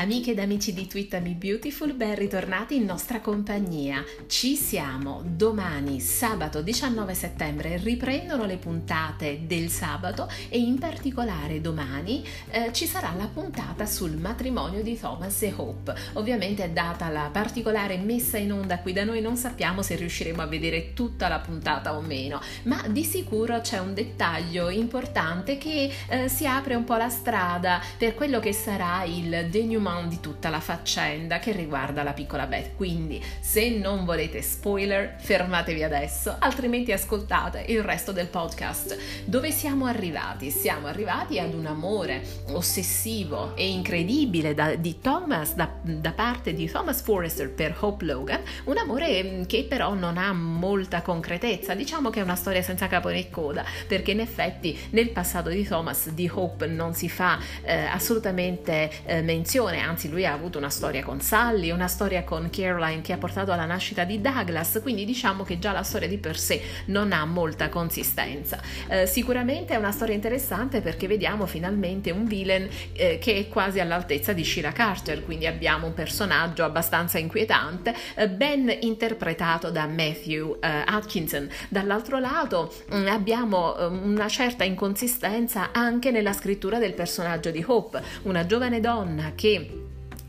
Amiche ed amici di Twitter Beautiful, ben ritornati in nostra compagnia. Ci siamo domani, sabato 19 settembre, riprendono le puntate del sabato e in particolare domani eh, ci sarà la puntata sul matrimonio di Thomas e Hope. Ovviamente data la particolare messa in onda qui da noi non sappiamo se riusciremo a vedere tutta la puntata o meno, ma di sicuro c'è un dettaglio importante che eh, si apre un po' la strada per quello che sarà il denouement denouement di tutta la faccenda che riguarda la piccola Beth. Quindi, se non volete spoiler, fermatevi adesso, altrimenti ascoltate il resto del podcast. Dove siamo arrivati? Siamo arrivati ad un amore ossessivo e incredibile da, di Thomas, da, da parte di Thomas Forrester per Hope Logan, un amore mm, che però non ha molta concretezza. Diciamo che è una storia senza capo né coda, perché in effetti nel passato di Thomas di Hope non si fa eh, assolutamente eh, menzione anzi lui ha avuto una storia con Sally, una storia con Caroline che ha portato alla nascita di Douglas, quindi diciamo che già la storia di per sé non ha molta consistenza. Eh, sicuramente è una storia interessante perché vediamo finalmente un villain eh, che è quasi all'altezza di Sheila Carter, quindi abbiamo un personaggio abbastanza inquietante, eh, ben interpretato da Matthew eh, Atkinson. Dall'altro lato mh, mm, abbiamo mm, una certa inconsistenza anche nella scrittura del personaggio di Hope, una giovane donna che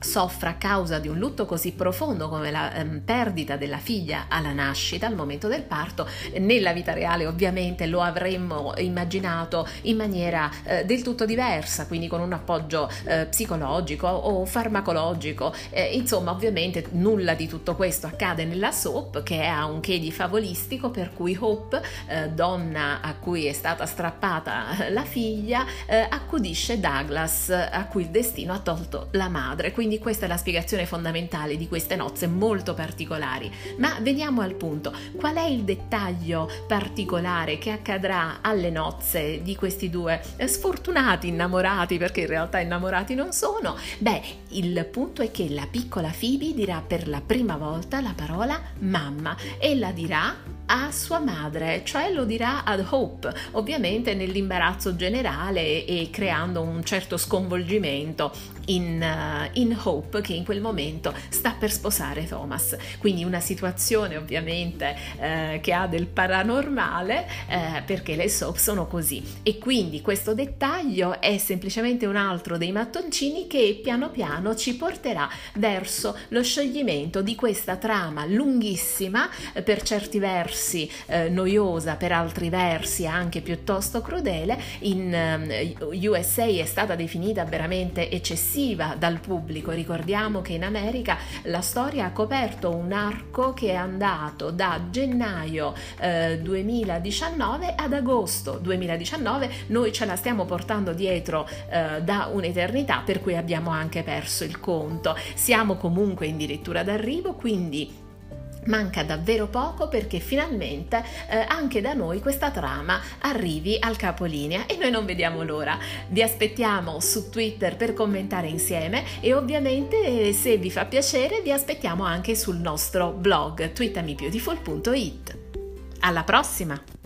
soffra a causa di un lutto così profondo come la ehm, perdita della figlia alla nascita, al momento del parto, nella vita reale ovviamente lo avremmo immaginato in maniera eh, del tutto diversa, quindi con un appoggio eh, psicologico o farmacologico. Eh, insomma, ovviamente nulla di tutto questo accade nella soap che ha un che di favolistico per cui Hope, eh, donna a cui è stata strappata la figlia, eh, accudisce Douglas a cui il destino ha tolto la madre. Quindi quindi questa è la spiegazione fondamentale di queste nozze molto particolari. Ma veniamo al punto. Qual è il dettaglio particolare che accadrà alle nozze di questi due sfortunati innamorati, perché in realtà innamorati non sono? Beh, il punto è che la piccola Phoebe dirà per la prima volta la parola mamma e la dirà a sua madre, cioè lo dirà ad Hope, ovviamente nell'imbarazzo generale e creando un certo sconvolgimento in, uh, in, Hope che in quel momento sta per sposare Thomas. Quindi una situazione ovviamente uh, che ha del paranormale uh, perché le soap sono così. E quindi questo dettaglio è semplicemente un altro dei mattoncini che piano piano ci porterà verso lo scioglimento di questa trama lunghissima, per certi versi versi eh, noiosa, per altri versi anche piuttosto crudele, in eh, USA è stata definita veramente eccessiva dal pubblico. Ricordiamo che in America la storia ha coperto un arco che è andato da gennaio eh, 2019 ad agosto 2019. Noi ce la stiamo portando dietro eh, da un'eternità, per cui abbiamo anche perso il conto. Siamo comunque addirittura d'arrivo, quindi Manca davvero poco perché finalmente eh, anche da noi questa trama arrivi al capolinea e noi non vediamo l'ora. Vi aspettiamo su Twitter per commentare insieme e ovviamente se vi fa piacere vi aspettiamo anche sul nostro blog twitamibeautiful.it. Alla prossima!